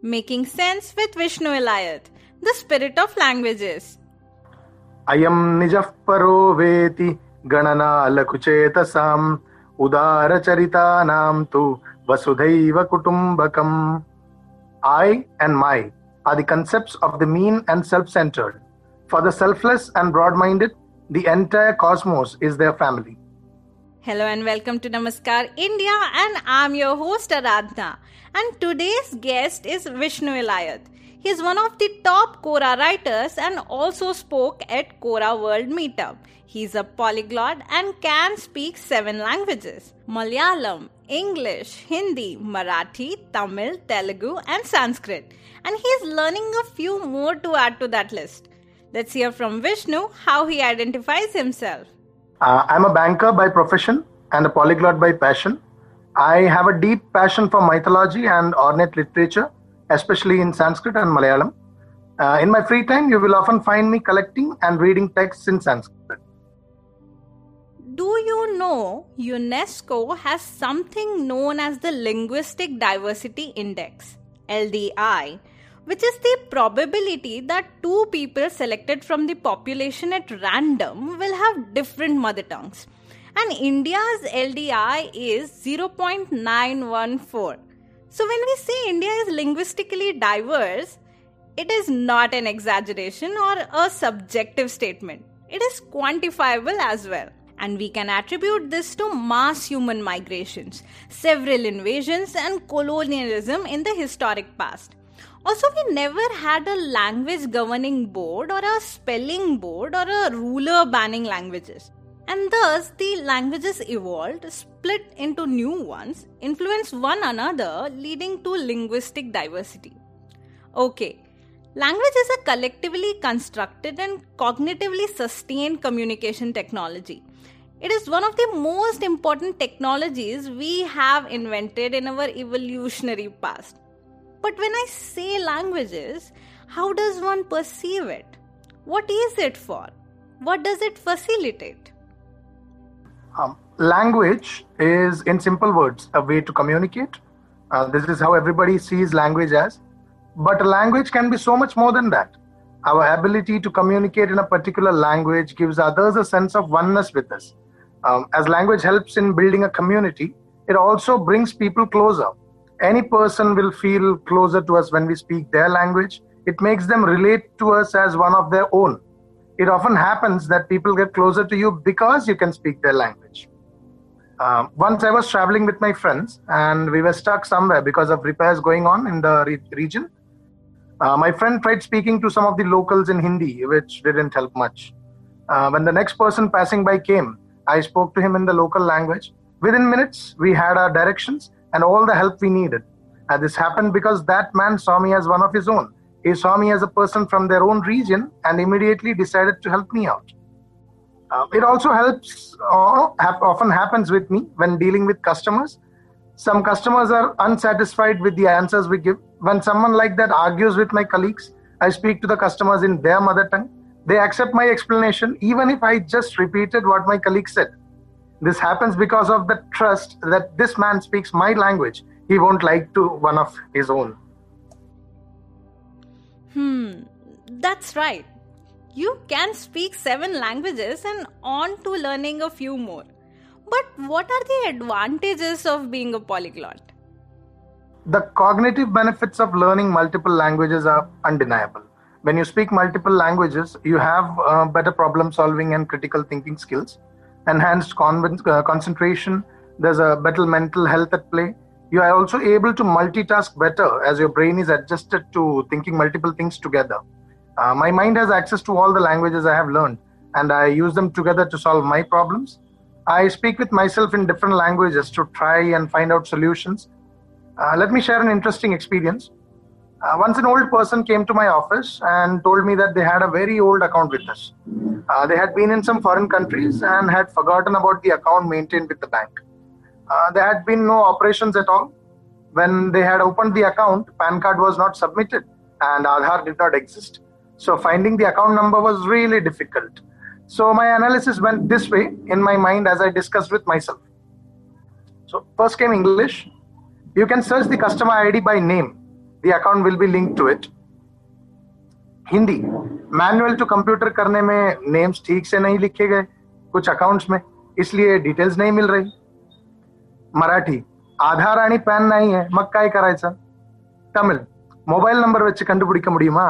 Making Sense with Vishnu Eliath, the spirit of languages. Ayam nijah paro veti ganana lakuchetasam udara tu vasudhaiva kutumbakam. I and my are the concepts of the mean and self-centered. For the selfless and broad-minded, the entire cosmos is their family. Hello and welcome to Namaskar India, and I'm your host Aradhna. And today's guest is Vishnu Elayat. He's one of the top Quora writers and also spoke at Quora World Meetup. He's a polyglot and can speak seven languages Malayalam, English, Hindi, Marathi, Tamil, Telugu, and Sanskrit. And he's learning a few more to add to that list. Let's hear from Vishnu how he identifies himself. Uh, I'm a banker by profession and a polyglot by passion. I have a deep passion for mythology and ornate literature, especially in Sanskrit and Malayalam. Uh, in my free time, you will often find me collecting and reading texts in Sanskrit. Do you know UNESCO has something known as the Linguistic Diversity Index, LDI, which is the probability that two people selected from the population at random will have different mother tongues. And India's LDI is 0.914. So when we say India is linguistically diverse, it is not an exaggeration or a subjective statement. It is quantifiable as well. And we can attribute this to mass human migrations, several invasions, and colonialism in the historic past. Also, we never had a language governing board or a spelling board or a ruler banning languages. And thus, the languages evolved, split into new ones, influenced one another, leading to linguistic diversity. Okay, language is a collectively constructed and cognitively sustained communication technology. It is one of the most important technologies we have invented in our evolutionary past. But when I say languages, how does one perceive it? What is it for? What does it facilitate? Um, language is, in simple words, a way to communicate. Uh, this is how everybody sees language as. But language can be so much more than that. Our ability to communicate in a particular language gives others a sense of oneness with us. Um, as language helps in building a community, it also brings people closer. Any person will feel closer to us when we speak their language. It makes them relate to us as one of their own. It often happens that people get closer to you because you can speak their language. Um, once I was traveling with my friends and we were stuck somewhere because of repairs going on in the re- region. Uh, my friend tried speaking to some of the locals in Hindi, which didn't help much. Uh, when the next person passing by came, I spoke to him in the local language. Within minutes, we had our directions and all the help we needed. And this happened because that man saw me as one of his own. He saw me as a person from their own region and immediately decided to help me out. Uh, it also helps, uh, hap- often happens with me when dealing with customers. Some customers are unsatisfied with the answers we give. When someone like that argues with my colleagues, I speak to the customers in their mother tongue. They accept my explanation even if I just repeated what my colleague said. This happens because of the trust that this man speaks my language. He won't like to one of his own. Hmm, that's right. You can speak seven languages and on to learning a few more. But what are the advantages of being a polyglot? the cognitive benefits of learning multiple languages are undeniable. When you speak multiple languages, you have uh, better problem solving and critical thinking skills, enhanced con- uh, concentration, there's a better mental health at play. You are also able to multitask better as your brain is adjusted to thinking multiple things together. Uh, my mind has access to all the languages I have learned, and I use them together to solve my problems. I speak with myself in different languages to try and find out solutions. Uh, let me share an interesting experience. Uh, once an old person came to my office and told me that they had a very old account with us. Uh, they had been in some foreign countries and had forgotten about the account maintained with the bank. Uh, there had been no operations at all. When they had opened the account, PAN card was not submitted and Aadhaar did not exist. So finding the account number was really difficult. So my analysis went this way in my mind as I discussed with myself. So first came English. You can search the customer ID by name. The account will be linked to it. Hindi manual to computer करने में names ठीक से नहीं लिखे गए कुछ accounts में इसलिए डिटेल्स नहीं मिल रही मराठी आधार आणि पॅन नाही आहे मग काय करायचं తమిళ్ మొబైల్ నంబర్ వచ్చి కండుపిడిక ముడియుమా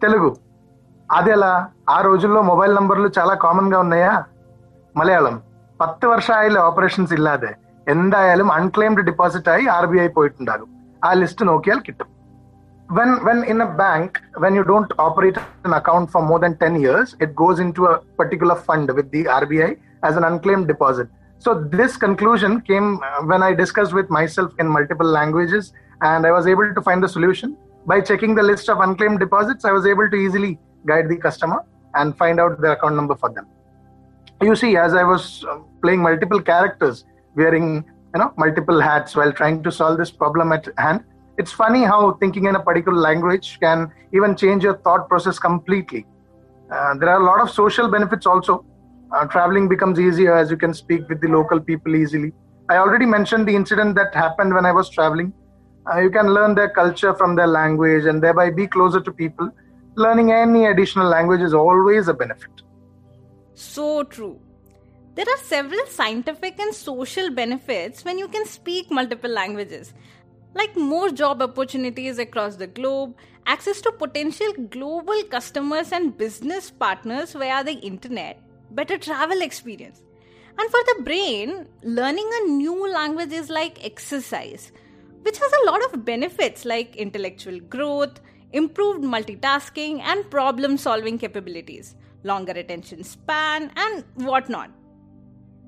తెలుగు అదెలా ఆ రోజుల్లో మొబైల్ నంబర్లు చాలా కామన్ గా ఉన్నాయా മലയാളം പത്ത് വർഷമായില്ല ഓപ്പറേഷൻസ് ഇല്ലാതെ എന്തായാലും അൺക്ലെയിംഡ് ഡെപ്പോസിറ്റ് ആയി ആർ ബി ഐ പോയിട്ടുണ്ടാകും ആ ലിസ്റ്റ് നോക്കിയാൽ കിട്ടും when when in a bank when you don't operate an account for more than 10 years it goes into a particular fund with the rbi as an unclaimed deposit so this conclusion came uh, when i discussed with myself in multiple languages and i was able to find the solution by checking the list of unclaimed deposits i was able to easily guide the customer and find out the account number for them you see as i was uh, playing multiple characters wearing you know multiple hats while trying to solve this problem at hand it's funny how thinking in a particular language can even change your thought process completely. Uh, there are a lot of social benefits also. Uh, traveling becomes easier as you can speak with the local people easily. I already mentioned the incident that happened when I was traveling. Uh, you can learn their culture from their language and thereby be closer to people. Learning any additional language is always a benefit. So true. There are several scientific and social benefits when you can speak multiple languages, like more job opportunities across the globe, access to potential global customers and business partners via the internet, better travel experience. And for the brain, learning a new language is like exercise, which has a lot of benefits like intellectual growth, improved multitasking, and problem solving capabilities, longer attention span, and whatnot.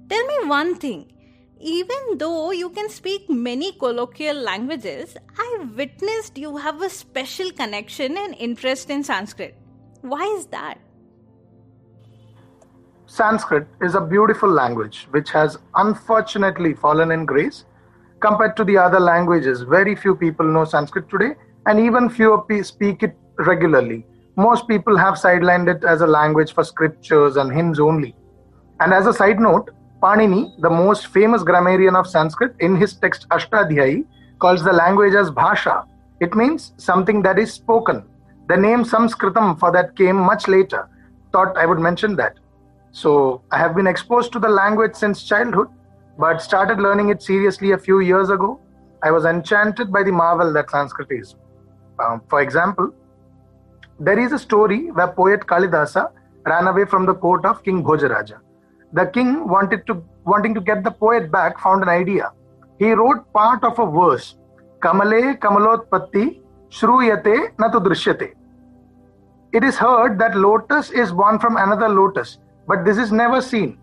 Tell me one thing. Even though you can speak many colloquial languages, I witnessed you have a special connection and interest in Sanskrit. Why is that? Sanskrit is a beautiful language which has unfortunately fallen in grace. Compared to the other languages, very few people know Sanskrit today, and even fewer speak it regularly. Most people have sidelined it as a language for scriptures and hymns only. And as a side note, Panini, the most famous grammarian of Sanskrit, in his text Ashtadhyayi, calls the language as Bhasha. It means something that is spoken. The name Sanskritam for that came much later. Thought I would mention that. So I have been exposed to the language since childhood, but started learning it seriously a few years ago. I was enchanted by the marvel that Sanskrit is. Um, for example, there is a story where poet Kalidasa ran away from the court of King Bhojaraja. The king wanted to wanting to get the poet back found an idea. He wrote part of a verse, Kamale Kamalotpatti Shruyate Natu Drishyate. It is heard that lotus is born from another lotus, but this is never seen.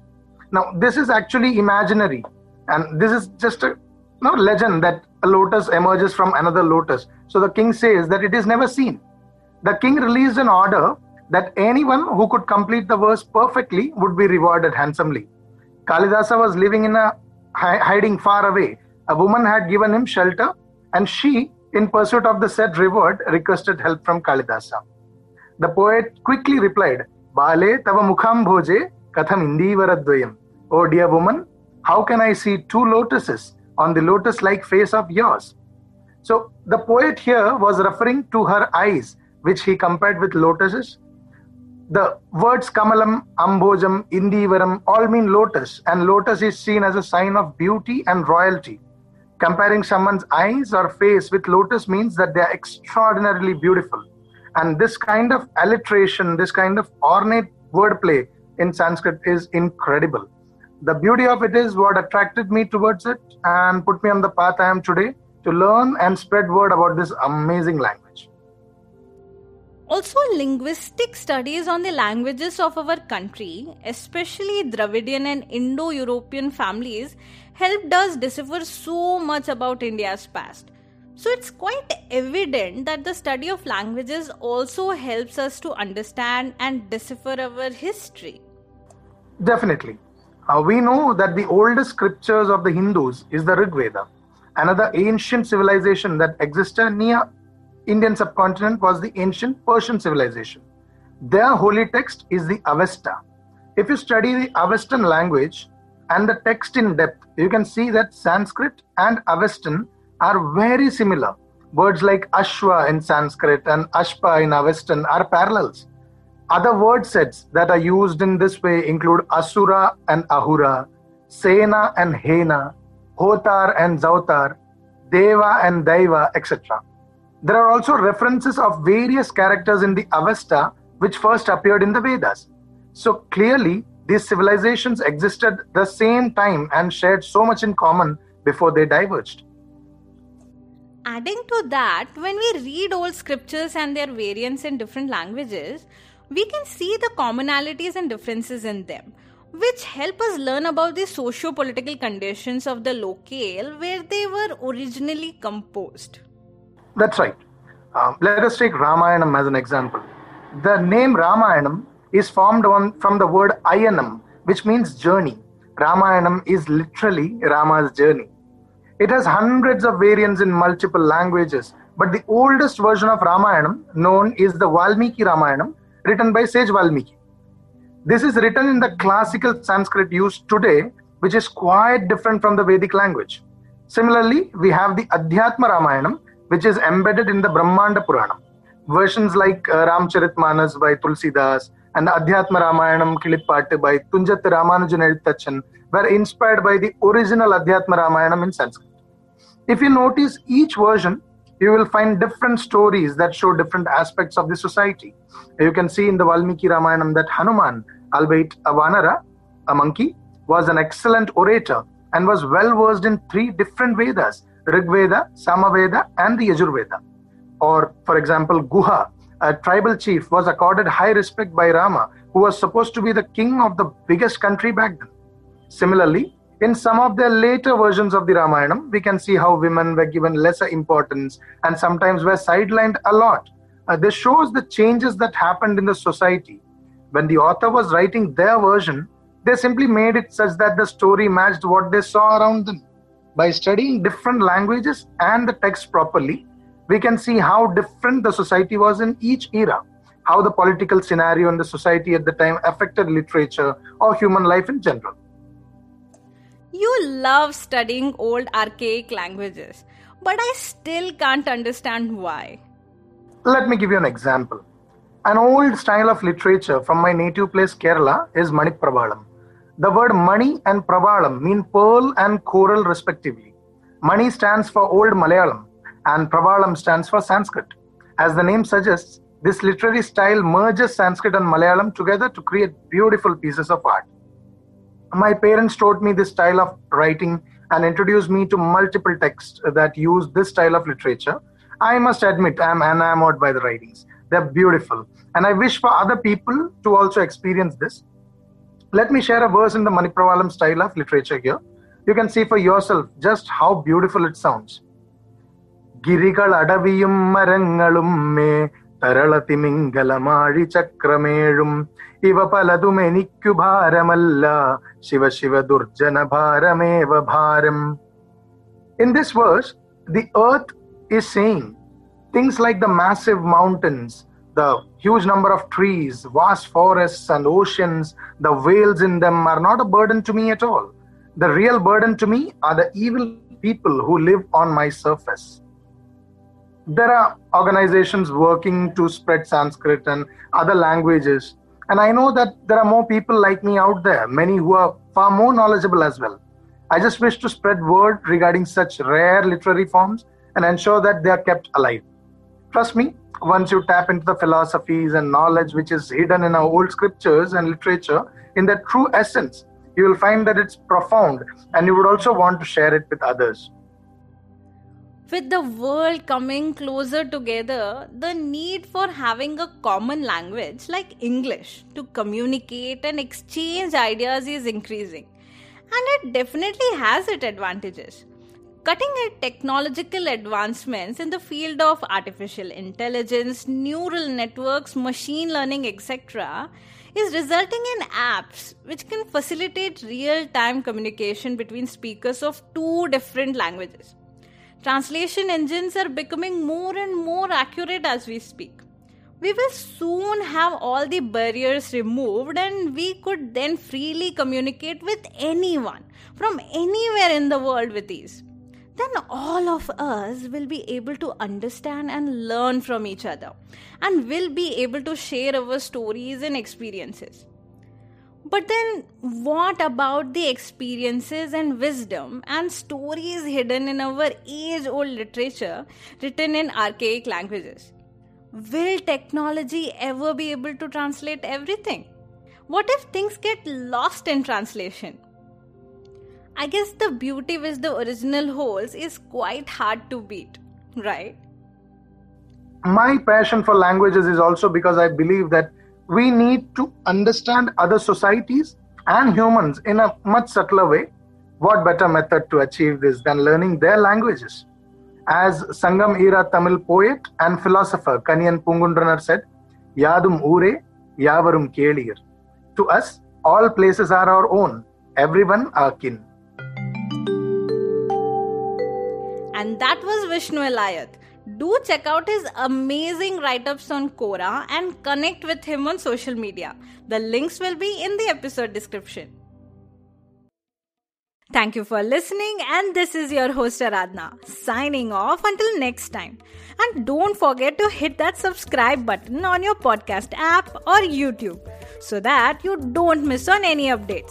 Now, this is actually imaginary, and this is just a no legend that a lotus emerges from another lotus. So the king says that it is never seen. The king released an order that anyone who could complete the verse perfectly would be rewarded handsomely. Kalidasa was living in a hiding far away. A woman had given him shelter, and she, in pursuit of the said reward, requested help from Kalidasa. The poet quickly replied, Bale tava mukham bhoje katham indivaradvayam. Oh dear woman, how can I see two lotuses on the lotus like face of yours? So the poet here was referring to her eyes, which he compared with lotuses. The words Kamalam, Ambojam, Indivaram all mean lotus, and lotus is seen as a sign of beauty and royalty. Comparing someone's eyes or face with lotus means that they are extraordinarily beautiful. And this kind of alliteration, this kind of ornate wordplay in Sanskrit is incredible. The beauty of it is what attracted me towards it and put me on the path I am today to learn and spread word about this amazing language. Also, linguistic studies on the languages of our country, especially Dravidian and Indo European families, helped us decipher so much about India's past. So, it's quite evident that the study of languages also helps us to understand and decipher our history. Definitely. Uh, we know that the oldest scriptures of the Hindus is the Rig Veda, another ancient civilization that existed near Indian subcontinent was the ancient Persian civilization. Their holy text is the Avesta. If you study the Avestan language and the text in depth, you can see that Sanskrit and Avestan are very similar. Words like Ashwa in Sanskrit and Ashpa in Avestan are parallels. Other word sets that are used in this way include Asura and Ahura, Sena and Hena, Hotar and Zautar, Deva and Daiva, etc. There are also references of various characters in the Avesta which first appeared in the Vedas. So clearly, these civilizations existed the same time and shared so much in common before they diverged. Adding to that, when we read old scriptures and their variants in different languages, we can see the commonalities and differences in them, which help us learn about the socio political conditions of the locale where they were originally composed. That's right. Um, let us take Ramayanam as an example. The name Ramayanam is formed on, from the word Ayanam, which means journey. Ramayanam is literally Rama's journey. It has hundreds of variants in multiple languages, but the oldest version of Ramayanam known is the Valmiki Ramayanam, written by sage Valmiki. This is written in the classical Sanskrit used today, which is quite different from the Vedic language. Similarly, we have the Adhyatma Ramayanam, which is embedded in the Brahmanda Purana. Versions like uh, Ramcharitmanas by Tulsidas and the Adhyatma Ramayanam Kilipattu by Tunjathu Ramanujan were inspired by the original Adhyatma Ramayanam in Sanskrit. If you notice each version, you will find different stories that show different aspects of the society. You can see in the Valmiki Ramayanam that Hanuman, albeit a Vanara, a monkey, was an excellent orator and was well versed in three different Vedas Rig Veda, Samaveda, and the Yajurveda. Or, for example, Guha, a tribal chief, was accorded high respect by Rama, who was supposed to be the king of the biggest country back then. Similarly, in some of the later versions of the Ramayana, we can see how women were given lesser importance and sometimes were sidelined a lot. Uh, this shows the changes that happened in the society. When the author was writing their version, they simply made it such that the story matched what they saw around them. By studying different languages and the text properly, we can see how different the society was in each era, how the political scenario in the society at the time affected literature or human life in general. You love studying old archaic languages, but I still can't understand why. Let me give you an example. An old style of literature from my native place Kerala is Manik Manipravalam. The word Mani and Pravalam mean pearl and coral respectively. Mani stands for Old Malayalam and Pravalam stands for Sanskrit. As the name suggests, this literary style merges Sanskrit and Malayalam together to create beautiful pieces of art. My parents taught me this style of writing and introduced me to multiple texts that use this style of literature. I must admit, I am enamored by the writings. They're beautiful. And I wish for other people to also experience this Let me share a verse in the Manipravalam style of literature here. You can see for yourself just how beautiful it sounds. ഗിരികൾ അടവിയും മരങ്ങളും മേ തരളതിമിംഗലമാഴി ചക്രമേഴും ഇവ പലതും എനിക്കു ഭാരമല്ല ശിവ ശിവ ദുർജന ഭാരമേവ ഭാരം In this verse, the earth is saying things like the massive mountains, the huge number of trees, vast forests, and oceans, the whales in them are not a burden to me at all. The real burden to me are the evil people who live on my surface. There are organizations working to spread Sanskrit and other languages, and I know that there are more people like me out there, many who are far more knowledgeable as well. I just wish to spread word regarding such rare literary forms and ensure that they are kept alive. Trust me, once you tap into the philosophies and knowledge which is hidden in our old scriptures and literature in their true essence, you will find that it's profound and you would also want to share it with others. With the world coming closer together, the need for having a common language like English to communicate and exchange ideas is increasing. And it definitely has its advantages. Cutting edge technological advancements in the field of artificial intelligence, neural networks, machine learning, etc., is resulting in apps which can facilitate real time communication between speakers of two different languages. Translation engines are becoming more and more accurate as we speak. We will soon have all the barriers removed, and we could then freely communicate with anyone from anywhere in the world with ease. Then all of us will be able to understand and learn from each other, and will be able to share our stories and experiences. But then, what about the experiences and wisdom and stories hidden in our age old literature written in archaic languages? Will technology ever be able to translate everything? What if things get lost in translation? I guess the beauty which the original holds is quite hard to beat, right? My passion for languages is also because I believe that we need to understand other societies and humans in a much subtler way. What better method to achieve this than learning their languages? As Sangam era Tamil poet and philosopher Kaniyan Pungundranar said, Yadum ure, Yavarum kelir. To us, all places are our own, everyone our kin. And that was Vishnu Elayat do check out his amazing write ups on Quora and connect with him on social media. The links will be in the episode description. Thank you for listening, and this is your host Aradhna signing off until next time. And don't forget to hit that subscribe button on your podcast app or YouTube so that you don't miss on any updates.